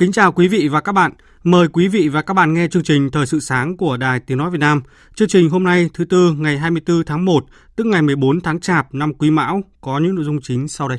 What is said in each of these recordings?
Kính chào quý vị và các bạn. Mời quý vị và các bạn nghe chương trình Thời sự sáng của Đài Tiếng Nói Việt Nam. Chương trình hôm nay thứ Tư ngày 24 tháng 1, tức ngày 14 tháng Chạp năm Quý Mão có những nội dung chính sau đây.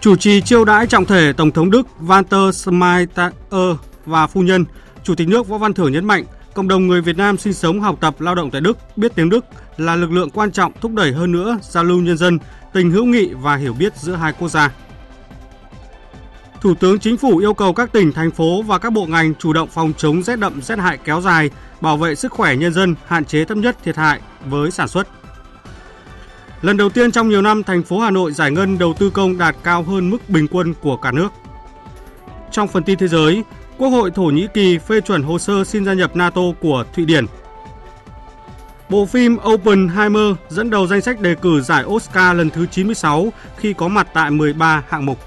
Chủ trì chiêu đãi trọng thể Tổng thống Đức Walter Steinmeier và phu nhân, Chủ tịch nước Võ Văn Thưởng nhấn mạnh cộng đồng người Việt Nam sinh sống, học tập, lao động tại Đức biết tiếng Đức là lực lượng quan trọng thúc đẩy hơn nữa giao lưu nhân dân, tình hữu nghị và hiểu biết giữa hai quốc gia. Thủ tướng Chính phủ yêu cầu các tỉnh, thành phố và các bộ ngành chủ động phòng chống rét đậm rét hại kéo dài, bảo vệ sức khỏe nhân dân, hạn chế thấp nhất thiệt hại với sản xuất. Lần đầu tiên trong nhiều năm, thành phố Hà Nội giải ngân đầu tư công đạt cao hơn mức bình quân của cả nước. Trong phần tin thế giới, Quốc hội Thổ Nhĩ Kỳ phê chuẩn hồ sơ xin gia nhập NATO của Thụy Điển. Bộ phim Oppenheimer dẫn đầu danh sách đề cử giải Oscar lần thứ 96 khi có mặt tại 13 hạng mục.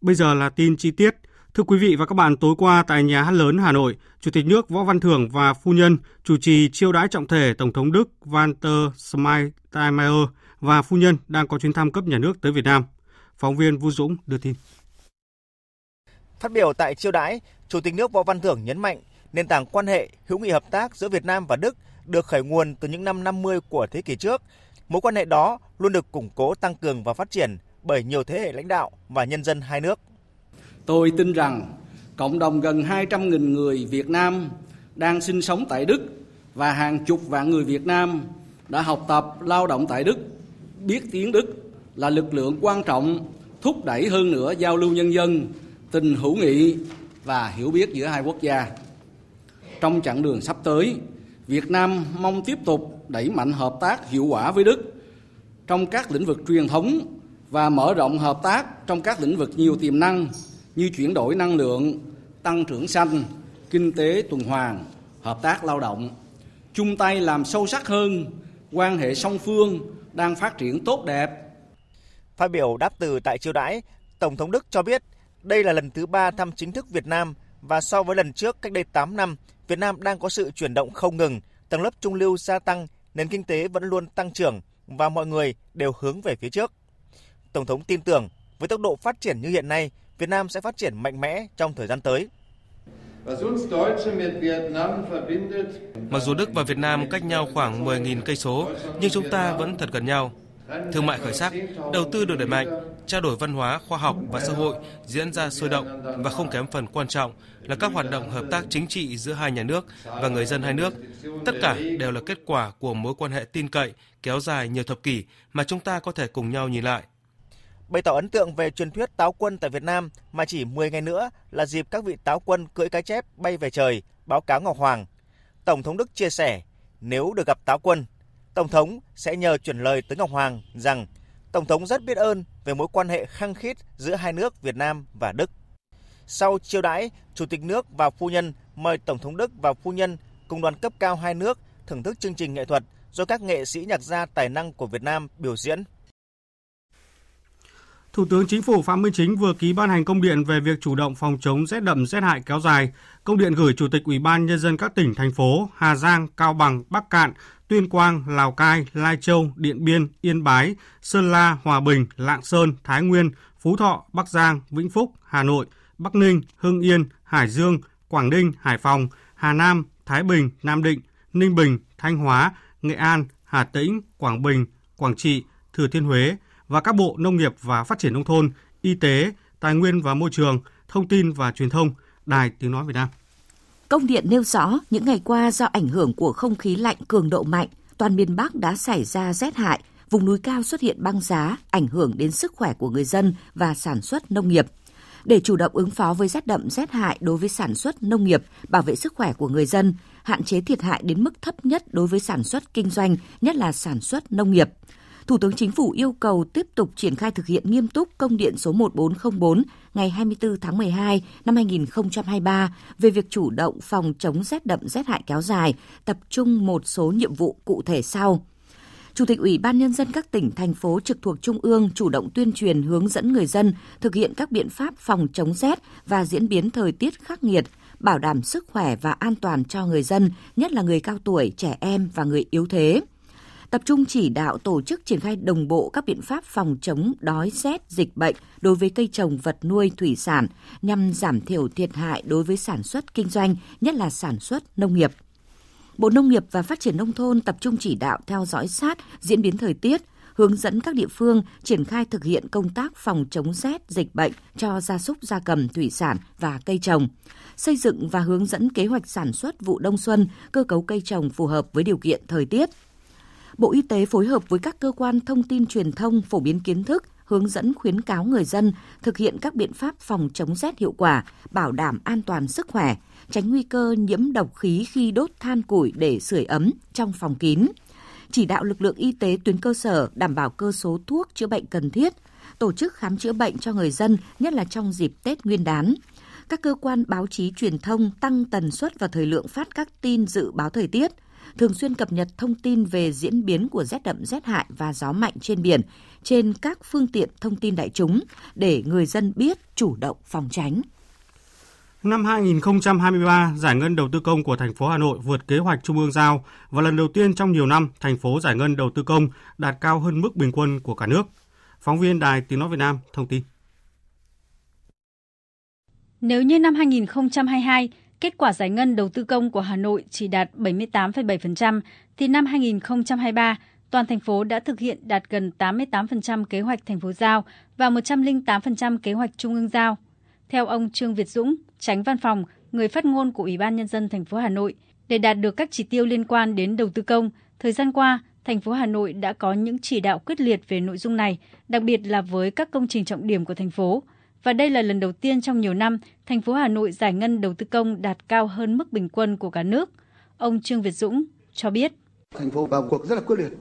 Bây giờ là tin chi tiết. Thưa quý vị và các bạn, tối qua tại nhà hát lớn Hà Nội, Chủ tịch nước Võ Văn Thưởng và phu nhân chủ trì chiêu đãi trọng thể Tổng thống Đức Walter Steinmeier và phu nhân đang có chuyến thăm cấp nhà nước tới Việt Nam. Phóng viên Vũ Dũng đưa tin. Phát biểu tại chiêu đãi, Chủ tịch nước Võ Văn Thưởng nhấn mạnh nền tảng quan hệ hữu nghị hợp tác giữa Việt Nam và Đức được khởi nguồn từ những năm 50 của thế kỷ trước. Mối quan hệ đó luôn được củng cố tăng cường và phát triển bởi nhiều thế hệ lãnh đạo và nhân dân hai nước. Tôi tin rằng cộng đồng gần 200.000 người Việt Nam đang sinh sống tại Đức và hàng chục vạn người Việt Nam đã học tập, lao động tại Đức, biết tiếng Đức là lực lượng quan trọng thúc đẩy hơn nữa giao lưu nhân dân, tình hữu nghị và hiểu biết giữa hai quốc gia. Trong chặng đường sắp tới, Việt Nam mong tiếp tục đẩy mạnh hợp tác hiệu quả với Đức trong các lĩnh vực truyền thống và mở rộng hợp tác trong các lĩnh vực nhiều tiềm năng như chuyển đổi năng lượng, tăng trưởng xanh, kinh tế tuần hoàn, hợp tác lao động, chung tay làm sâu sắc hơn quan hệ song phương đang phát triển tốt đẹp. Phát biểu đáp từ tại chiêu đãi, Tổng thống Đức cho biết đây là lần thứ ba thăm chính thức Việt Nam và so với lần trước cách đây 8 năm, Việt Nam đang có sự chuyển động không ngừng, tầng lớp trung lưu gia tăng, nền kinh tế vẫn luôn tăng trưởng và mọi người đều hướng về phía trước. Tổng thống tin tưởng với tốc độ phát triển như hiện nay, Việt Nam sẽ phát triển mạnh mẽ trong thời gian tới. Mặc dù Đức và Việt Nam cách nhau khoảng 10.000 cây số, nhưng chúng ta vẫn thật gần nhau. Thương mại khởi sắc, đầu tư được đẩy mạnh, trao đổi văn hóa, khoa học và xã hội diễn ra sôi động và không kém phần quan trọng là các hoạt động hợp tác chính trị giữa hai nhà nước và người dân hai nước. Tất cả đều là kết quả của mối quan hệ tin cậy kéo dài nhiều thập kỷ mà chúng ta có thể cùng nhau nhìn lại. Bày tỏ ấn tượng về truyền thuyết táo quân tại Việt Nam mà chỉ 10 ngày nữa là dịp các vị táo quân cưỡi cái chép bay về trời, báo cáo Ngọc Hoàng. Tổng thống Đức chia sẻ, nếu được gặp táo quân, Tổng thống sẽ nhờ chuyển lời tới Ngọc Hoàng rằng Tổng thống rất biết ơn về mối quan hệ khăng khít giữa hai nước Việt Nam và Đức. Sau chiêu đãi, Chủ tịch nước và phu nhân mời Tổng thống Đức và phu nhân cùng đoàn cấp cao hai nước thưởng thức chương trình nghệ thuật do các nghệ sĩ nhạc gia tài năng của Việt Nam biểu diễn. Thủ tướng Chính phủ Phạm Minh Chính vừa ký ban hành công điện về việc chủ động phòng chống rét đậm rét hại kéo dài. Công điện gửi Chủ tịch Ủy ban Nhân dân các tỉnh, thành phố Hà Giang, Cao Bằng, Bắc Cạn, Tuyên Quang, Lào Cai, Lai Châu, Điện Biên, Yên Bái, Sơn La, Hòa Bình, Lạng Sơn, Thái Nguyên, Phú Thọ, Bắc Giang, Vĩnh Phúc, Hà Nội, Bắc Ninh, Hưng Yên, Hải Dương, Quảng Ninh, Hải Phòng, Hà Nam, Thái Bình, Nam Định, Ninh Bình, Thanh Hóa, Nghệ An, Hà Tĩnh, Quảng Bình, Quảng Trị, Thừa Thiên Huế và các bộ Nông nghiệp và Phát triển Nông thôn, Y tế, Tài nguyên và Môi trường, Thông tin và Truyền thông, Đài Tiếng Nói Việt Nam. Công điện nêu rõ những ngày qua do ảnh hưởng của không khí lạnh cường độ mạnh, toàn miền Bắc đã xảy ra rét hại, vùng núi cao xuất hiện băng giá, ảnh hưởng đến sức khỏe của người dân và sản xuất nông nghiệp. Để chủ động ứng phó với rét đậm rét hại đối với sản xuất nông nghiệp, bảo vệ sức khỏe của người dân, hạn chế thiệt hại đến mức thấp nhất đối với sản xuất kinh doanh, nhất là sản xuất nông nghiệp. Thủ tướng Chính phủ yêu cầu tiếp tục triển khai thực hiện nghiêm túc công điện số 1404 ngày 24 tháng 12 năm 2023 về việc chủ động phòng chống rét đậm rét hại kéo dài, tập trung một số nhiệm vụ cụ thể sau. Chủ tịch Ủy ban Nhân dân các tỉnh, thành phố trực thuộc Trung ương chủ động tuyên truyền hướng dẫn người dân thực hiện các biện pháp phòng chống rét và diễn biến thời tiết khắc nghiệt, bảo đảm sức khỏe và an toàn cho người dân, nhất là người cao tuổi, trẻ em và người yếu thế tập trung chỉ đạo tổ chức triển khai đồng bộ các biện pháp phòng chống đói rét, dịch bệnh đối với cây trồng vật nuôi thủy sản nhằm giảm thiểu thiệt hại đối với sản xuất kinh doanh, nhất là sản xuất nông nghiệp. Bộ Nông nghiệp và Phát triển Nông thôn tập trung chỉ đạo theo dõi sát diễn biến thời tiết, hướng dẫn các địa phương triển khai thực hiện công tác phòng chống rét, dịch bệnh cho gia súc, gia cầm, thủy sản và cây trồng, xây dựng và hướng dẫn kế hoạch sản xuất vụ đông xuân, cơ cấu cây trồng phù hợp với điều kiện thời tiết. Bộ Y tế phối hợp với các cơ quan thông tin truyền thông phổ biến kiến thức, hướng dẫn khuyến cáo người dân thực hiện các biện pháp phòng chống rét hiệu quả, bảo đảm an toàn sức khỏe, tránh nguy cơ nhiễm độc khí khi đốt than củi để sưởi ấm trong phòng kín. Chỉ đạo lực lượng y tế tuyến cơ sở đảm bảo cơ số thuốc chữa bệnh cần thiết, tổ chức khám chữa bệnh cho người dân, nhất là trong dịp Tết Nguyên đán. Các cơ quan báo chí truyền thông tăng tần suất và thời lượng phát các tin dự báo thời tiết, thường xuyên cập nhật thông tin về diễn biến của rét đậm rét hại và gió mạnh trên biển trên các phương tiện thông tin đại chúng để người dân biết chủ động phòng tránh. Năm 2023, giải ngân đầu tư công của thành phố Hà Nội vượt kế hoạch trung ương giao và lần đầu tiên trong nhiều năm, thành phố giải ngân đầu tư công đạt cao hơn mức bình quân của cả nước. Phóng viên Đài Tiếng Nói Việt Nam thông tin. Nếu như năm 2022, kết quả giải ngân đầu tư công của Hà Nội chỉ đạt 78,7%, thì năm 2023, toàn thành phố đã thực hiện đạt gần 88% kế hoạch thành phố giao và 108% kế hoạch trung ương giao. Theo ông Trương Việt Dũng, tránh văn phòng, người phát ngôn của Ủy ban Nhân dân thành phố Hà Nội, để đạt được các chỉ tiêu liên quan đến đầu tư công, thời gian qua, thành phố Hà Nội đã có những chỉ đạo quyết liệt về nội dung này, đặc biệt là với các công trình trọng điểm của thành phố. Và đây là lần đầu tiên trong nhiều năm, thành phố Hà Nội giải ngân đầu tư công đạt cao hơn mức bình quân của cả nước. Ông Trương Việt Dũng cho biết. Thành phố vào cuộc rất là quyết liệt,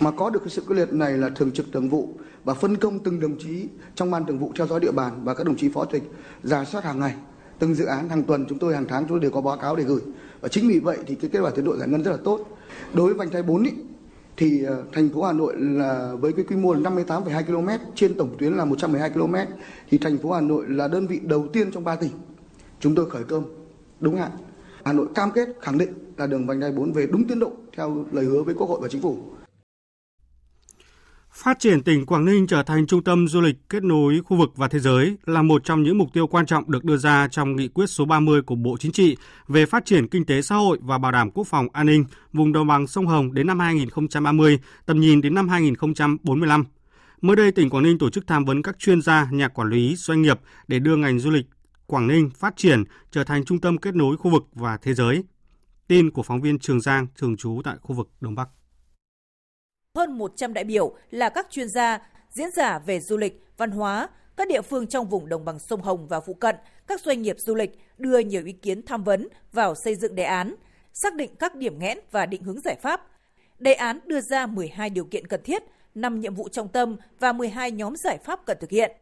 mà có được cái sự quyết liệt này là thường trực thường vụ và phân công từng đồng chí trong ban thường vụ theo dõi địa bàn và các đồng chí phó tịch giả soát hàng ngày từng dự án hàng tuần chúng tôi hàng tháng chúng tôi đều có báo cáo để gửi và chính vì vậy thì cái kết quả tiến độ giải ngân rất là tốt đối với vành đai 4 ý, thì ờ, thành phố Hà Nội là với cái quy mô là 58,2 km trên tổng tuyến là 112 km thì thành phố Hà Nội là đơn vị đầu tiên trong 3 tỉnh chúng tôi khởi công đúng hạn. Hà Nội cam kết khẳng định là đường vành đai 4 về đúng tiến độ theo lời hứa với Quốc hội và Chính phủ. Phát triển tỉnh Quảng Ninh trở thành trung tâm du lịch kết nối khu vực và thế giới là một trong những mục tiêu quan trọng được đưa ra trong nghị quyết số 30 của Bộ Chính trị về phát triển kinh tế xã hội và bảo đảm quốc phòng an ninh vùng đồng bằng sông Hồng đến năm 2030, tầm nhìn đến năm 2045. Mới đây, tỉnh Quảng Ninh tổ chức tham vấn các chuyên gia, nhà quản lý, doanh nghiệp để đưa ngành du lịch Quảng Ninh phát triển trở thành trung tâm kết nối khu vực và thế giới. Tin của phóng viên Trường Giang, thường trú tại khu vực Đông Bắc hơn 100 đại biểu là các chuyên gia, diễn giả về du lịch, văn hóa, các địa phương trong vùng đồng bằng sông Hồng và phụ cận, các doanh nghiệp du lịch đưa nhiều ý kiến tham vấn vào xây dựng đề án, xác định các điểm nghẽn và định hướng giải pháp. Đề án đưa ra 12 điều kiện cần thiết, 5 nhiệm vụ trọng tâm và 12 nhóm giải pháp cần thực hiện.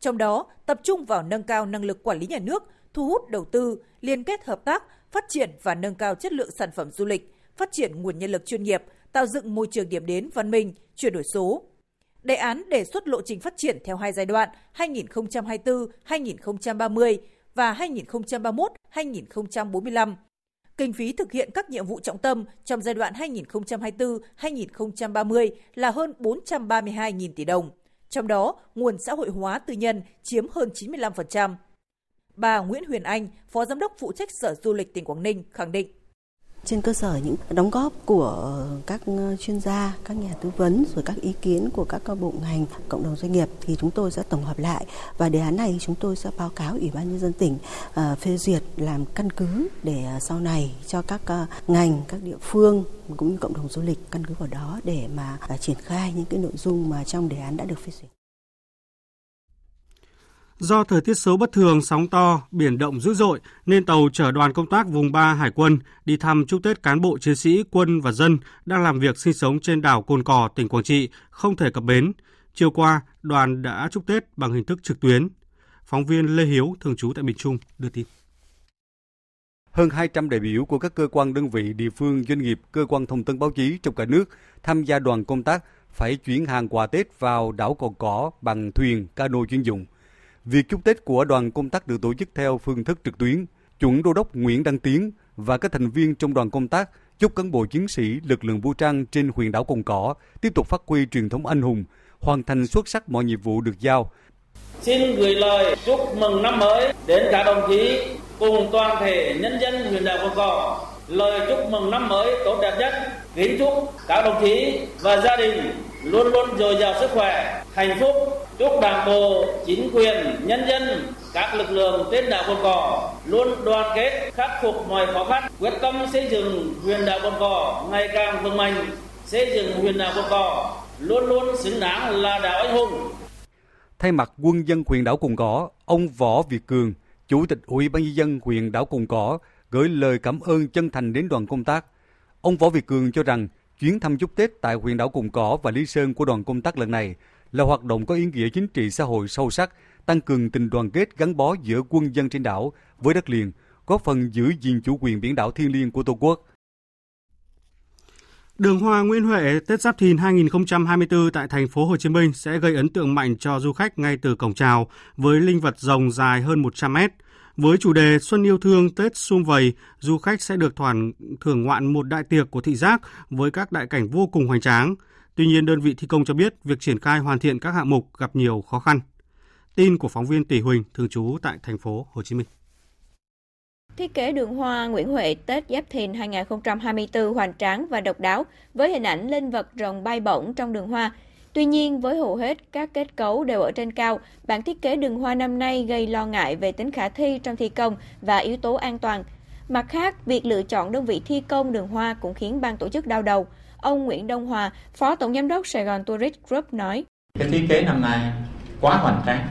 Trong đó, tập trung vào nâng cao năng lực quản lý nhà nước, thu hút đầu tư, liên kết hợp tác, phát triển và nâng cao chất lượng sản phẩm du lịch, phát triển nguồn nhân lực chuyên nghiệp, tạo dựng môi trường điểm đến văn minh, chuyển đổi số. Đề án đề xuất lộ trình phát triển theo hai giai đoạn 2024-2030 và 2031-2045. Kinh phí thực hiện các nhiệm vụ trọng tâm trong giai đoạn 2024-2030 là hơn 432.000 tỷ đồng. Trong đó, nguồn xã hội hóa tư nhân chiếm hơn 95%. Bà Nguyễn Huyền Anh, Phó Giám đốc phụ trách Sở Du lịch tỉnh Quảng Ninh khẳng định trên cơ sở những đóng góp của các ờ, chuyên gia, các nhà tư vấn rồi các ý kiến của các ờ, bộ ngành, cộng đồng doanh nghiệp thì chúng tôi sẽ tổng hợp lại và đề án này chúng tôi sẽ báo cáo Ủy ban nhân dân tỉnh uh, phê duyệt làm căn cứ để sau này cho các uh, ngành, các địa phương cũng như cộng đồng du lịch căn cứ vào đó để mà uh, triển khai những cái nội dung mà trong đề án đã được phê duyệt. Do thời tiết xấu bất thường, sóng to, biển động dữ dội nên tàu chở đoàn công tác vùng 3 Hải quân đi thăm chúc Tết cán bộ chiến sĩ, quân và dân đang làm việc sinh sống trên đảo Cồn Cỏ, tỉnh Quảng Trị không thể cập bến. Chiều qua, đoàn đã chúc Tết bằng hình thức trực tuyến. Phóng viên Lê Hiếu, thường trú tại miền Trung, đưa tin. Hơn 200 đại biểu của các cơ quan đơn vị địa phương, doanh nghiệp, cơ quan thông tấn báo chí trong cả nước tham gia đoàn công tác phải chuyển hàng quà Tết vào đảo Cồn Cỏ bằng thuyền cano chuyên dụng – Việc chúc Tết của đoàn công tác được tổ chức theo phương thức trực tuyến. Chuẩn đô đốc Nguyễn Đăng Tiến và các thành viên trong đoàn công tác chúc cán bộ chiến sĩ lực lượng vũ trang trên huyện đảo Cồn Cỏ tiếp tục phát huy truyền thống anh hùng, hoàn thành xuất sắc mọi nhiệm vụ được giao. Xin gửi lời chúc mừng năm mới đến cả đồng chí cùng toàn thể nhân dân huyện đảo Cồn Cỏ. Lời chúc mừng năm mới tốt đẹp nhất, kính chúc các đồng chí và gia đình luôn luôn dồi dào sức khỏe, hạnh phúc. Chúc Đảng bộ, chính quyền, nhân dân, các lực lượng trên đảo Cồn Cỏ luôn đoàn kết khắc phục mọi khó khăn, quyết tâm xây dựng huyện đảo Cồn Cỏ ngày càng vững mạnh, xây dựng huyện đảo Cồn Cỏ luôn luôn xứng đáng là đảo anh hùng. Thay mặt quân dân huyện đảo Cồn Cỏ, ông Võ Việt Cường, Chủ tịch Ủy ban nhân dân huyện đảo Cồn Cỏ gửi lời cảm ơn chân thành đến đoàn công tác. Ông Võ Việt Cường cho rằng Chuyến thăm chúc Tết tại huyện đảo Cồn Cỏ và Lý Sơn của đoàn công tác lần này là hoạt động có ý nghĩa chính trị xã hội sâu sắc, tăng cường tình đoàn kết gắn bó giữa quân dân trên đảo với đất liền, góp phần giữ gìn chủ quyền biển đảo thiêng liêng của Tổ quốc. Đường hoa Nguyễn Huệ Tết Giáp Thìn 2024 tại thành phố Hồ Chí Minh sẽ gây ấn tượng mạnh cho du khách ngay từ cổng chào với linh vật rồng dài hơn 100 mét. Với chủ đề Xuân yêu thương Tết sum vầy, du khách sẽ được thoản thưởng ngoạn một đại tiệc của thị giác với các đại cảnh vô cùng hoành tráng. Tuy nhiên, đơn vị thi công cho biết việc triển khai hoàn thiện các hạng mục gặp nhiều khó khăn. Tin của phóng viên Tỷ Huỳnh, thường trú tại thành phố Hồ Chí Minh. Thiết kế đường hoa Nguyễn Huệ Tết Giáp Thìn 2024 hoành tráng và độc đáo với hình ảnh linh vật rồng bay bổng trong đường hoa Tuy nhiên, với hầu hết các kết cấu đều ở trên cao, bản thiết kế đường hoa năm nay gây lo ngại về tính khả thi trong thi công và yếu tố an toàn. Mặt khác, việc lựa chọn đơn vị thi công đường hoa cũng khiến ban tổ chức đau đầu. Ông Nguyễn Đông Hòa, Phó Tổng Giám đốc Sài Gòn Tourist Group nói. Cái thiết kế năm nay quá hoành tráng.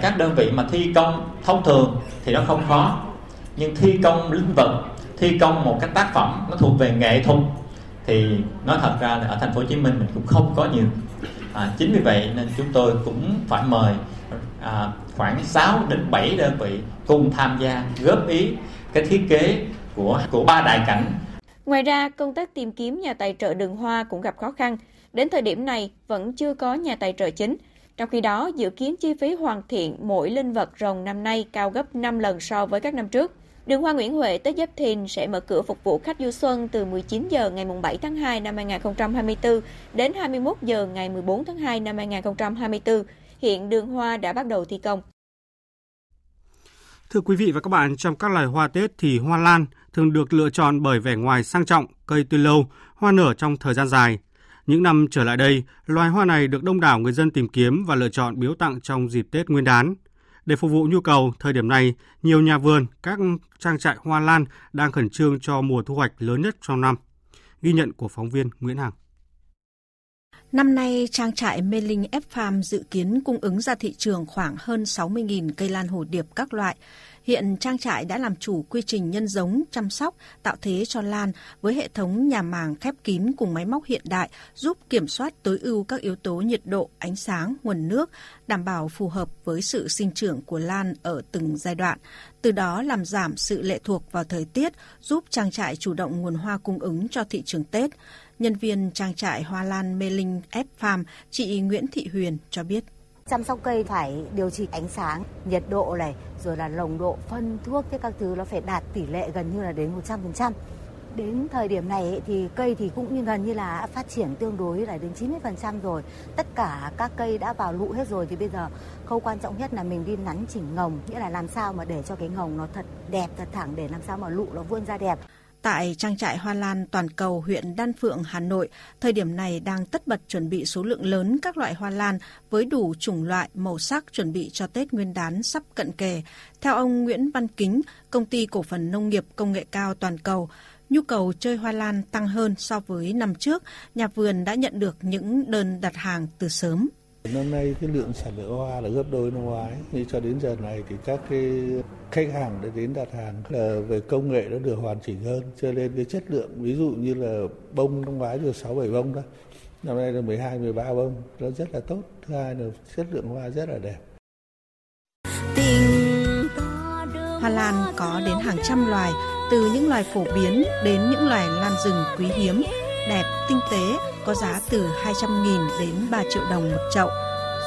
Các đơn vị mà thi công thông thường thì nó không khó. Nhưng thi công linh vật, thi công một cái tác phẩm nó thuộc về nghệ thuật thì nói thật ra là ở thành phố Hồ Chí Minh mình cũng không có nhiều à, chính vì vậy nên chúng tôi cũng phải mời à, khoảng 6 đến 7 đơn vị cùng tham gia góp ý cái thiết kế của của ba đại cảnh. Ngoài ra, công tác tìm kiếm nhà tài trợ đường hoa cũng gặp khó khăn. Đến thời điểm này, vẫn chưa có nhà tài trợ chính. Trong khi đó, dự kiến chi phí hoàn thiện mỗi linh vật rồng năm nay cao gấp 5 lần so với các năm trước. Đường Hoa Nguyễn Huệ Tết Giáp Thìn sẽ mở cửa phục vụ khách du xuân từ 19 giờ ngày 7 tháng 2 năm 2024 đến 21 giờ ngày 14 tháng 2 năm 2024. Hiện đường hoa đã bắt đầu thi công. Thưa quý vị và các bạn, trong các loài hoa Tết thì hoa lan thường được lựa chọn bởi vẻ ngoài sang trọng, cây tươi lâu, hoa nở trong thời gian dài. Những năm trở lại đây, loài hoa này được đông đảo người dân tìm kiếm và lựa chọn biếu tặng trong dịp Tết Nguyên đán. Để phục vụ nhu cầu, thời điểm này, nhiều nhà vườn, các trang trại hoa lan đang khẩn trương cho mùa thu hoạch lớn nhất trong năm. Ghi nhận của phóng viên Nguyễn Hằng. Năm nay, trang trại Mê Linh F Farm dự kiến cung ứng ra thị trường khoảng hơn 60.000 cây lan hồ điệp các loại. Hiện trang trại đã làm chủ quy trình nhân giống, chăm sóc, tạo thế cho lan với hệ thống nhà màng khép kín cùng máy móc hiện đại giúp kiểm soát tối ưu các yếu tố nhiệt độ, ánh sáng, nguồn nước, đảm bảo phù hợp với sự sinh trưởng của lan ở từng giai đoạn. Từ đó làm giảm sự lệ thuộc vào thời tiết, giúp trang trại chủ động nguồn hoa cung ứng cho thị trường Tết. Nhân viên trang trại Hoa Lan Mê Linh F Farm, chị Nguyễn Thị Huyền cho biết. Chăm sóc cây phải điều chỉnh ánh sáng, nhiệt độ này, rồi là nồng độ phân thuốc thế các thứ nó phải đạt tỷ lệ gần như là đến 100%. Đến thời điểm này thì cây thì cũng như gần như là phát triển tương đối là đến 90% rồi. Tất cả các cây đã vào lụ hết rồi thì bây giờ khâu quan trọng nhất là mình đi nắn chỉnh ngồng, nghĩa là làm sao mà để cho cái ngồng nó thật đẹp, thật thẳng để làm sao mà lụ nó vươn ra đẹp. Tại trang trại Hoa Lan toàn cầu huyện Đan Phượng, Hà Nội, thời điểm này đang tất bật chuẩn bị số lượng lớn các loại hoa lan với đủ chủng loại, màu sắc chuẩn bị cho Tết Nguyên đán sắp cận kề. Theo ông Nguyễn Văn Kính, công ty cổ phần nông nghiệp công nghệ cao toàn cầu, nhu cầu chơi hoa lan tăng hơn so với năm trước, nhà vườn đã nhận được những đơn đặt hàng từ sớm. Năm nay cái lượng sản lượng hoa là gấp đôi năm ngoái, nhưng cho đến giờ này thì các cái khách hàng đã đến đặt hàng là về công nghệ nó được hoàn chỉnh hơn, cho nên cái chất lượng ví dụ như là bông năm ngoái được 6 7 bông đó. Năm nay là 12 13 bông, nó rất là tốt. Thứ hai là chất lượng hoa rất là đẹp. Hoa lan có đến hàng trăm loài, từ những loài phổ biến đến những loài lan rừng quý hiếm, đẹp, tinh tế, có giá từ 200.000 đến 3 triệu đồng một chậu.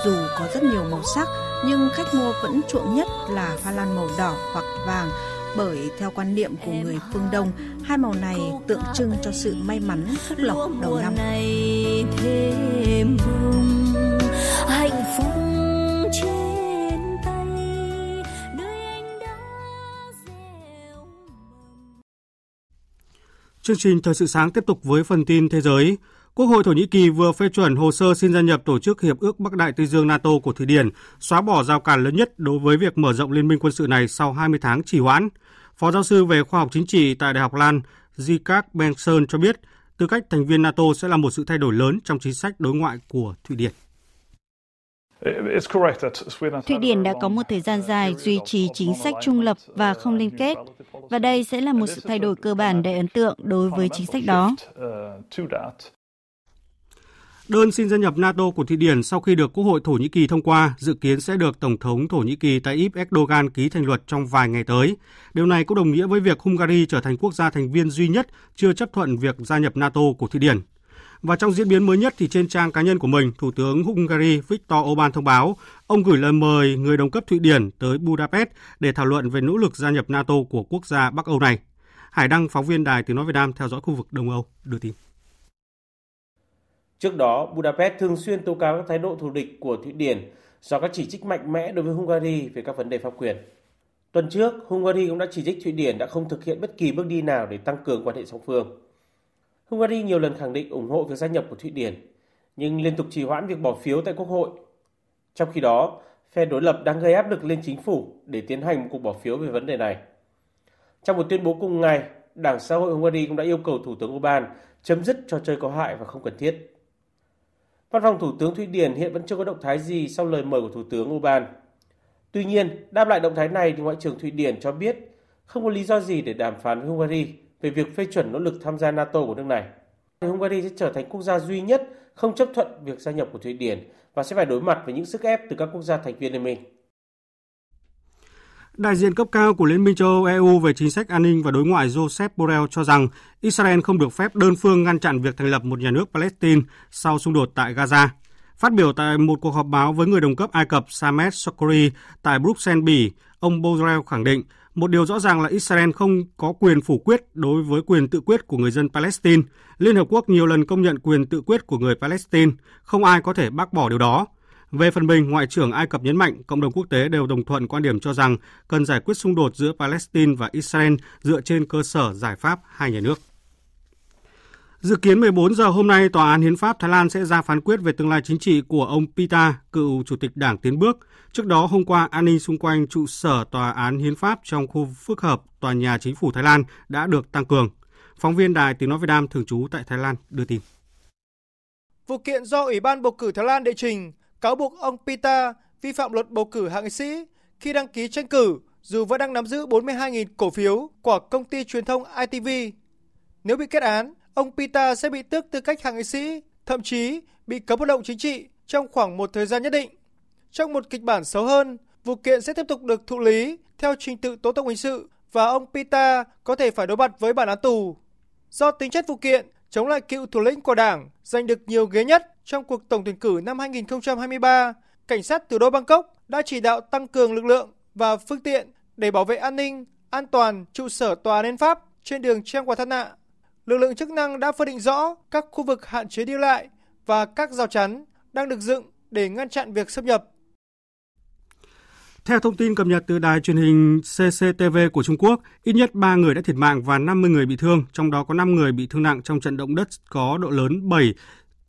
Dù có rất nhiều màu sắc, nhưng khách mua vẫn chuộng nhất là hoa lan màu đỏ hoặc vàng, bởi theo quan niệm của người phương Đông, hai màu này tượng trưng cho sự may mắn, phúc lộc đầu năm. thêm vùng Chương trình Thời sự sáng tiếp tục với phần tin thế giới. Quốc hội Thổ Nhĩ Kỳ vừa phê chuẩn hồ sơ xin gia nhập Tổ chức Hiệp ước Bắc Đại Tây Dương NATO của Thụy Điển, xóa bỏ rào cản lớn nhất đối với việc mở rộng liên minh quân sự này sau 20 tháng trì hoãn. Phó giáo sư về khoa học chính trị tại Đại học Lan, Zikak Benson cho biết, tư cách thành viên NATO sẽ là một sự thay đổi lớn trong chính sách đối ngoại của Thụy Điển. Thụy Điển đã có một thời gian dài duy trì chính sách trung lập và không liên kết, và đây sẽ là một sự thay đổi cơ bản đầy ấn tượng đối với chính sách đó. Đơn xin gia nhập NATO của Thụy Điển sau khi được Quốc hội Thổ Nhĩ Kỳ thông qua dự kiến sẽ được Tổng thống Thổ Nhĩ Kỳ Tayyip Erdogan ký thành luật trong vài ngày tới. Điều này cũng đồng nghĩa với việc Hungary trở thành quốc gia thành viên duy nhất chưa chấp thuận việc gia nhập NATO của Thụy Điển. Và trong diễn biến mới nhất thì trên trang cá nhân của mình, Thủ tướng Hungary Viktor Orbán thông báo ông gửi lời mời người đồng cấp Thụy Điển tới Budapest để thảo luận về nỗ lực gia nhập NATO của quốc gia Bắc Âu này. Hải Đăng, phóng viên Đài Tiếng Nói Việt Nam theo dõi khu vực Đông Âu, đưa tin. Trước đó, Budapest thường xuyên tố cáo các thái độ thù địch của Thụy Điển do các chỉ trích mạnh mẽ đối với Hungary về các vấn đề pháp quyền. Tuần trước, Hungary cũng đã chỉ trích Thụy Điển đã không thực hiện bất kỳ bước đi nào để tăng cường quan hệ song phương. Hungary nhiều lần khẳng định ủng hộ việc gia nhập của Thụy Điển, nhưng liên tục trì hoãn việc bỏ phiếu tại Quốc hội. Trong khi đó, phe đối lập đang gây áp lực lên chính phủ để tiến hành một cuộc bỏ phiếu về vấn đề này. Trong một tuyên bố cùng ngày, Đảng Xã hội Hungary cũng đã yêu cầu Thủ tướng Orbán chấm dứt trò chơi có hại và không cần thiết. Văn phòng Thủ tướng Thụy Điển hiện vẫn chưa có động thái gì sau lời mời của Thủ tướng Orbán. Tuy nhiên, đáp lại động thái này thì Ngoại trưởng Thụy Điển cho biết không có lý do gì để đàm phán với Hungary về việc phê chuẩn nỗ lực tham gia NATO của nước này. Hungary sẽ trở thành quốc gia duy nhất không chấp thuận việc gia nhập của Thụy Điển và sẽ phải đối mặt với những sức ép từ các quốc gia thành viên liên minh. Đại diện cấp cao của Liên minh châu Âu EU về chính sách an ninh và đối ngoại Joseph Borrell cho rằng Israel không được phép đơn phương ngăn chặn việc thành lập một nhà nước Palestine sau xung đột tại Gaza. Phát biểu tại một cuộc họp báo với người đồng cấp Ai Cập Samet Sokori tại Bruxelles, Bỉ, ông Borrell khẳng định một điều rõ ràng là Israel không có quyền phủ quyết đối với quyền tự quyết của người dân Palestine. Liên Hợp Quốc nhiều lần công nhận quyền tự quyết của người Palestine, không ai có thể bác bỏ điều đó. Về phần mình, Ngoại trưởng Ai Cập nhấn mạnh cộng đồng quốc tế đều đồng thuận quan điểm cho rằng cần giải quyết xung đột giữa Palestine và Israel dựa trên cơ sở giải pháp hai nhà nước. Dự kiến 14 giờ hôm nay, Tòa án Hiến pháp Thái Lan sẽ ra phán quyết về tương lai chính trị của ông Pita, cựu chủ tịch Đảng Tiến bước. Trước đó, hôm qua, an ninh xung quanh trụ sở Tòa án Hiến pháp trong khu phức hợp Tòa nhà Chính phủ Thái Lan đã được tăng cường. Phóng viên Đài Tiếng Nói Việt Nam thường trú tại Thái Lan đưa tin. Vụ kiện do Ủy ban bầu cử Thái Lan đệ trình cáo buộc ông Pita vi phạm luật bầu cử hạng sĩ khi đăng ký tranh cử dù vẫn đang nắm giữ 42.000 cổ phiếu của công ty truyền thông ITV. Nếu bị kết án, ông Pita sẽ bị tước tư cách hạ nghị sĩ, thậm chí bị cấm hoạt động chính trị trong khoảng một thời gian nhất định. Trong một kịch bản xấu hơn, vụ kiện sẽ tiếp tục được thụ lý theo trình tự tố tụng hình sự và ông Pita có thể phải đối mặt với bản án tù. Do tính chất vụ kiện chống lại cựu thủ lĩnh của đảng giành được nhiều ghế nhất trong cuộc tổng tuyển cử năm 2023, cảnh sát thủ đô Bangkok đã chỉ đạo tăng cường lực lượng và phương tiện để bảo vệ an ninh, an toàn trụ sở tòa án Pháp trên đường Trang Quả Thân Nạ. Lực lượng chức năng đã phân định rõ các khu vực hạn chế đi lại và các rào chắn đang được dựng để ngăn chặn việc xâm nhập. Theo thông tin cập nhật từ đài truyền hình CCTV của Trung Quốc, ít nhất 3 người đã thiệt mạng và 50 người bị thương, trong đó có 5 người bị thương nặng trong trận động đất có độ lớn 7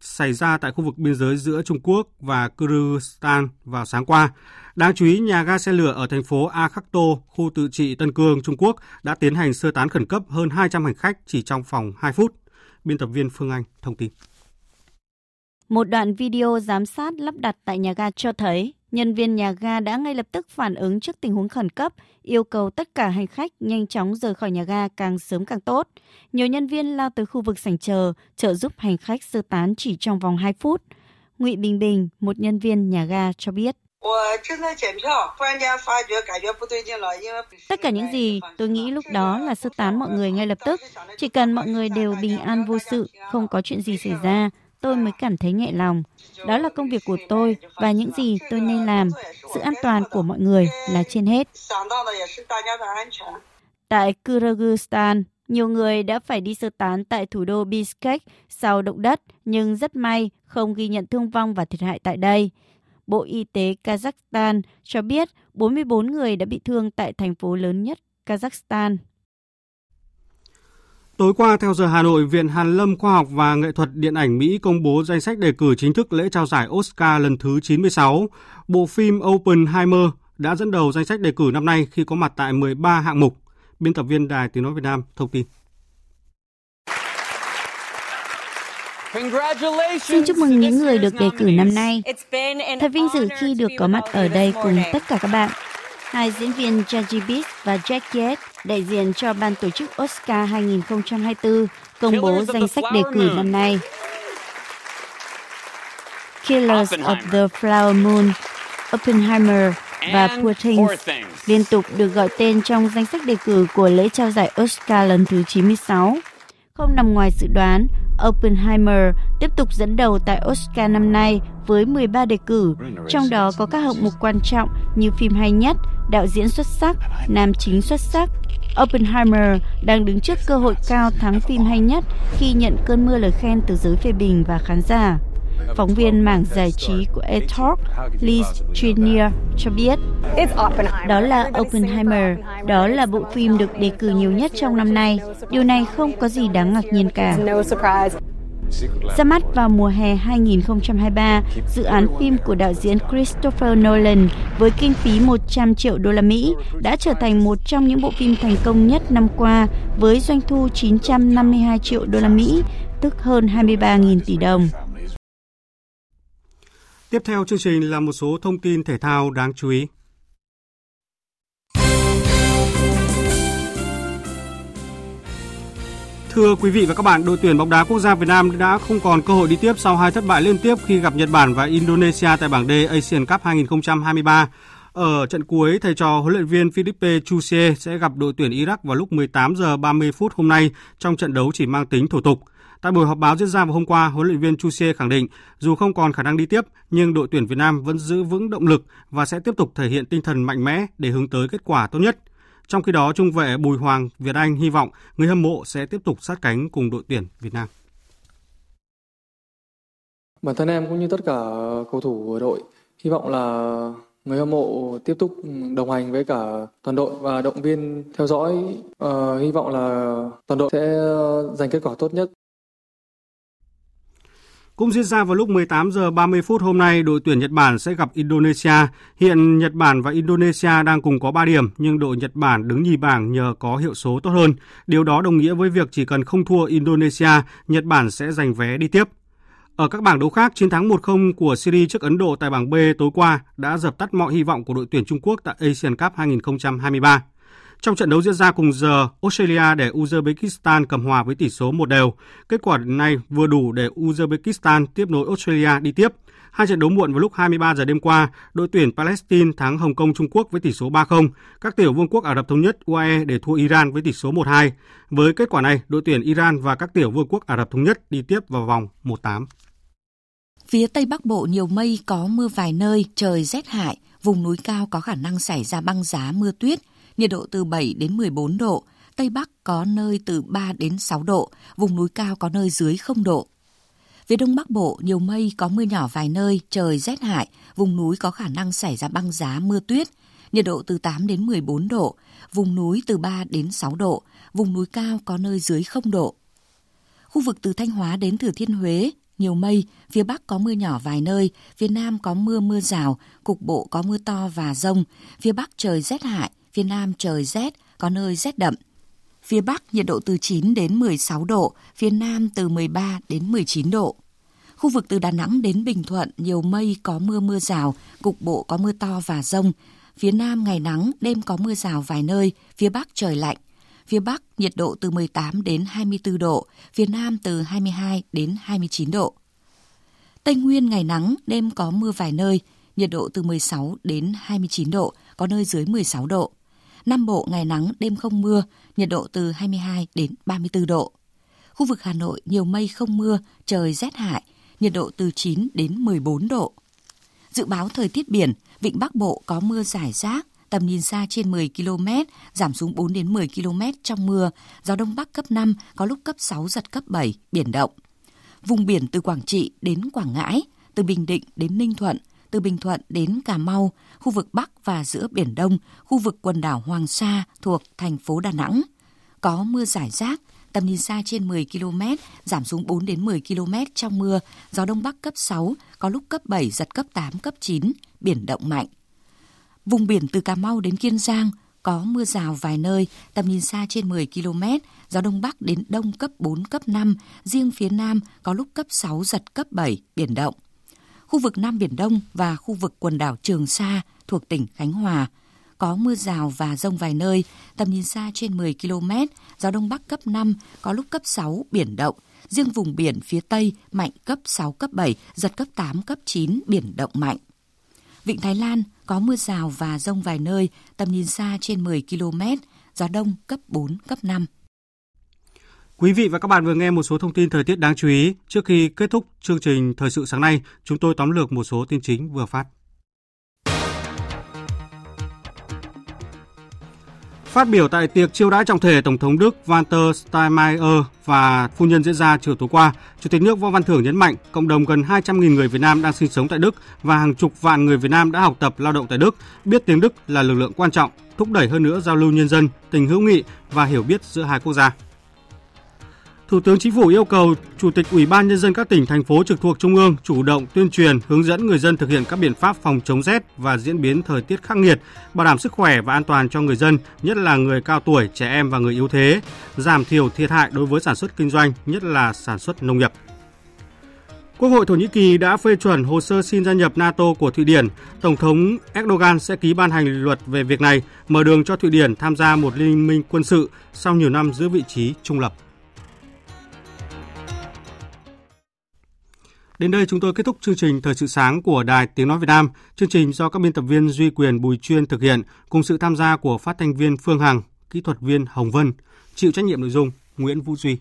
xảy ra tại khu vực biên giới giữa Trung Quốc và Kyrgyzstan vào sáng qua. Đáng chú ý, nhà ga xe lửa ở thành phố Akhakto, khu tự trị Tân Cương, Trung Quốc đã tiến hành sơ tán khẩn cấp hơn 200 hành khách chỉ trong vòng 2 phút. Biên tập viên Phương Anh thông tin. Một đoạn video giám sát lắp đặt tại nhà ga cho thấy nhân viên nhà ga đã ngay lập tức phản ứng trước tình huống khẩn cấp, yêu cầu tất cả hành khách nhanh chóng rời khỏi nhà ga càng sớm càng tốt. Nhiều nhân viên lao tới khu vực sảnh chờ, trợ giúp hành khách sơ tán chỉ trong vòng 2 phút. Ngụy Bình Bình, một nhân viên nhà ga cho biết. Tất cả những gì tôi nghĩ lúc đó là sơ tán mọi người ngay lập tức. Chỉ cần mọi người đều bình an vô sự, không có chuyện gì xảy ra, tôi mới cảm thấy nhẹ lòng. Đó là công việc của tôi và những gì tôi nên làm. Sự an toàn của mọi người là trên hết. Tại Kyrgyzstan, nhiều người đã phải đi sơ tán tại thủ đô Bishkek sau động đất, nhưng rất may không ghi nhận thương vong và thiệt hại tại đây. Bộ Y tế Kazakhstan cho biết 44 người đã bị thương tại thành phố lớn nhất Kazakhstan. Tối qua, theo giờ Hà Nội, Viện Hàn Lâm Khoa học và Nghệ thuật Điện ảnh Mỹ công bố danh sách đề cử chính thức lễ trao giải Oscar lần thứ 96. Bộ phim Oppenheimer đã dẫn đầu danh sách đề cử năm nay khi có mặt tại 13 hạng mục. Biên tập viên Đài Tiếng Nói Việt Nam thông tin. Xin chúc mừng những người được đề cử năm nay. Thật vinh dự khi được có mặt ở đây cùng tất cả các bạn. Hai diễn viên Beat và Jack Yates, đại diện cho ban tổ chức Oscar 2024, công bố danh sách đề cử năm nay. Killers of the Flower Moon, Oppenheimer và Poor Things liên tục được gọi tên trong danh sách đề cử của lễ trao giải Oscar lần thứ 96. Không nằm ngoài dự đoán, Oppenheimer tiếp tục dẫn đầu tại Oscar năm nay với 13 đề cử, trong đó có các hạng mục quan trọng như phim hay nhất, đạo diễn xuất sắc, nam chính xuất sắc. Oppenheimer đang đứng trước cơ hội cao thắng phim hay nhất khi nhận cơn mưa lời khen từ giới phê bình và khán giả. Phóng viên mảng giải trí của eTalk, Liz Trinier cho biết, đó là Oppenheimer, đó là bộ phim được đề cử nhiều nhất trong năm nay. Điều này không có gì đáng ngạc nhiên cả. Ra mắt vào mùa hè 2023, dự án phim của đạo diễn Christopher Nolan với kinh phí 100 triệu đô la Mỹ đã trở thành một trong những bộ phim thành công nhất năm qua với doanh thu 952 triệu đô la Mỹ, tức hơn 23.000 tỷ đồng. Tiếp theo chương trình là một số thông tin thể thao đáng chú ý. Thưa quý vị và các bạn, đội tuyển bóng đá quốc gia Việt Nam đã không còn cơ hội đi tiếp sau hai thất bại liên tiếp khi gặp Nhật Bản và Indonesia tại bảng D Asian Cup 2023. Ở trận cuối, thầy trò huấn luyện viên Philippe Chusie sẽ gặp đội tuyển Iraq vào lúc 18 giờ 30 phút hôm nay trong trận đấu chỉ mang tính thủ tục. Tại buổi họp báo diễn ra vào hôm qua, huấn luyện viên Chusie khẳng định dù không còn khả năng đi tiếp, nhưng đội tuyển Việt Nam vẫn giữ vững động lực và sẽ tiếp tục thể hiện tinh thần mạnh mẽ để hướng tới kết quả tốt nhất. Trong khi đó, trung vệ Bùi Hoàng Việt Anh hy vọng người hâm mộ sẽ tiếp tục sát cánh cùng đội tuyển Việt Nam. Bản thân em cũng như tất cả cầu thủ của đội hy vọng là người hâm mộ tiếp tục đồng hành với cả toàn đội và động viên theo dõi. Uh, hy vọng là toàn đội sẽ giành kết quả tốt nhất. Cũng diễn ra vào lúc 18 giờ 30 phút hôm nay, đội tuyển Nhật Bản sẽ gặp Indonesia. Hiện Nhật Bản và Indonesia đang cùng có 3 điểm, nhưng đội Nhật Bản đứng nhì bảng nhờ có hiệu số tốt hơn. Điều đó đồng nghĩa với việc chỉ cần không thua Indonesia, Nhật Bản sẽ giành vé đi tiếp. Ở các bảng đấu khác, chiến thắng 1-0 của Syria trước Ấn Độ tại bảng B tối qua đã dập tắt mọi hy vọng của đội tuyển Trung Quốc tại Asian Cup 2023. Trong trận đấu diễn ra cùng giờ, Australia để Uzbekistan cầm hòa với tỷ số một đều. Kết quả này vừa đủ để Uzbekistan tiếp nối Australia đi tiếp. Hai trận đấu muộn vào lúc 23 giờ đêm qua, đội tuyển Palestine thắng Hồng Kông Trung Quốc với tỷ số 3-0, các tiểu vương quốc Ả Rập thống nhất UAE để thua Iran với tỷ số 1-2. Với kết quả này, đội tuyển Iran và các tiểu vương quốc Ả Rập thống nhất đi tiếp vào vòng 1-8. Phía Tây Bắc Bộ nhiều mây có mưa vài nơi, trời rét hại, vùng núi cao có khả năng xảy ra băng giá mưa tuyết, nhiệt độ từ 7 đến 14 độ, Tây Bắc có nơi từ 3 đến 6 độ, vùng núi cao có nơi dưới 0 độ. Phía Đông Bắc Bộ nhiều mây có mưa nhỏ vài nơi, trời rét hại, vùng núi có khả năng xảy ra băng giá mưa tuyết, nhiệt độ từ 8 đến 14 độ, vùng núi từ 3 đến 6 độ, vùng núi cao có nơi dưới 0 độ. Khu vực từ Thanh Hóa đến Thừa Thiên Huế, nhiều mây, phía Bắc có mưa nhỏ vài nơi, phía Nam có mưa mưa rào, cục bộ có mưa to và rông, phía Bắc trời rét hại, phía Nam trời rét, có nơi rét đậm. Phía Bắc nhiệt độ từ 9 đến 16 độ, phía Nam từ 13 đến 19 độ. Khu vực từ Đà Nẵng đến Bình Thuận nhiều mây có mưa mưa rào, cục bộ có mưa to và rông. Phía Nam ngày nắng, đêm có mưa rào vài nơi, phía Bắc trời lạnh. Phía Bắc nhiệt độ từ 18 đến 24 độ, phía Nam từ 22 đến 29 độ. Tây Nguyên ngày nắng, đêm có mưa vài nơi, nhiệt độ từ 16 đến 29 độ, có nơi dưới 16 độ. Nam Bộ ngày nắng, đêm không mưa, nhiệt độ từ 22 đến 34 độ. Khu vực Hà Nội nhiều mây không mưa, trời rét hại, nhiệt độ từ 9 đến 14 độ. Dự báo thời tiết biển, vịnh Bắc Bộ có mưa rải rác, tầm nhìn xa trên 10 km, giảm xuống 4 đến 10 km trong mưa, gió đông bắc cấp 5, có lúc cấp 6 giật cấp 7, biển động. Vùng biển từ Quảng Trị đến Quảng Ngãi, từ Bình Định đến Ninh Thuận, từ Bình Thuận đến Cà Mau, khu vực Bắc và giữa Biển Đông, khu vực quần đảo Hoàng Sa thuộc thành phố Đà Nẵng. Có mưa rải rác, tầm nhìn xa trên 10 km, giảm xuống 4 đến 10 km trong mưa, gió Đông Bắc cấp 6, có lúc cấp 7, giật cấp 8, cấp 9, biển động mạnh. Vùng biển từ Cà Mau đến Kiên Giang có mưa rào vài nơi, tầm nhìn xa trên 10 km, gió Đông Bắc đến Đông cấp 4, cấp 5, riêng phía Nam có lúc cấp 6, giật cấp 7, biển động. Khu vực Nam Biển Đông và khu vực quần đảo Trường Sa thuộc tỉnh Khánh Hòa có mưa rào và rông vài nơi, tầm nhìn xa trên 10 km, gió Đông Bắc cấp 5, có lúc cấp 6, biển động. Riêng vùng biển phía Tây mạnh cấp 6, cấp 7, giật cấp 8, cấp 9, biển động mạnh. Vịnh Thái Lan có mưa rào và rông vài nơi, tầm nhìn xa trên 10 km, gió đông cấp 4, cấp 5. Quý vị và các bạn vừa nghe một số thông tin thời tiết đáng chú ý. Trước khi kết thúc chương trình Thời sự sáng nay, chúng tôi tóm lược một số tin chính vừa phát. Phát biểu tại tiệc chiêu đãi trọng thể Tổng thống Đức Walter Steinmeier và phu nhân diễn ra chiều tối qua, Chủ tịch nước Võ Văn Thưởng nhấn mạnh cộng đồng gần 200.000 người Việt Nam đang sinh sống tại Đức và hàng chục vạn người Việt Nam đã học tập lao động tại Đức, biết tiếng Đức là lực lượng quan trọng, thúc đẩy hơn nữa giao lưu nhân dân, tình hữu nghị và hiểu biết giữa hai quốc gia. Thủ tướng Chính phủ yêu cầu Chủ tịch Ủy ban Nhân dân các tỉnh, thành phố trực thuộc Trung ương chủ động tuyên truyền, hướng dẫn người dân thực hiện các biện pháp phòng chống rét và diễn biến thời tiết khắc nghiệt, bảo đảm sức khỏe và an toàn cho người dân, nhất là người cao tuổi, trẻ em và người yếu thế, giảm thiểu thiệt hại đối với sản xuất kinh doanh, nhất là sản xuất nông nghiệp. Quốc hội Thổ Nhĩ Kỳ đã phê chuẩn hồ sơ xin gia nhập NATO của Thụy Điển. Tổng thống Erdogan sẽ ký ban hành luật về việc này, mở đường cho Thụy Điển tham gia một liên minh quân sự sau nhiều năm giữ vị trí trung lập. Đến đây chúng tôi kết thúc chương trình Thời sự sáng của Đài Tiếng Nói Việt Nam. Chương trình do các biên tập viên Duy Quyền Bùi Chuyên thực hiện cùng sự tham gia của phát thanh viên Phương Hằng, kỹ thuật viên Hồng Vân, chịu trách nhiệm nội dung Nguyễn Vũ Duy.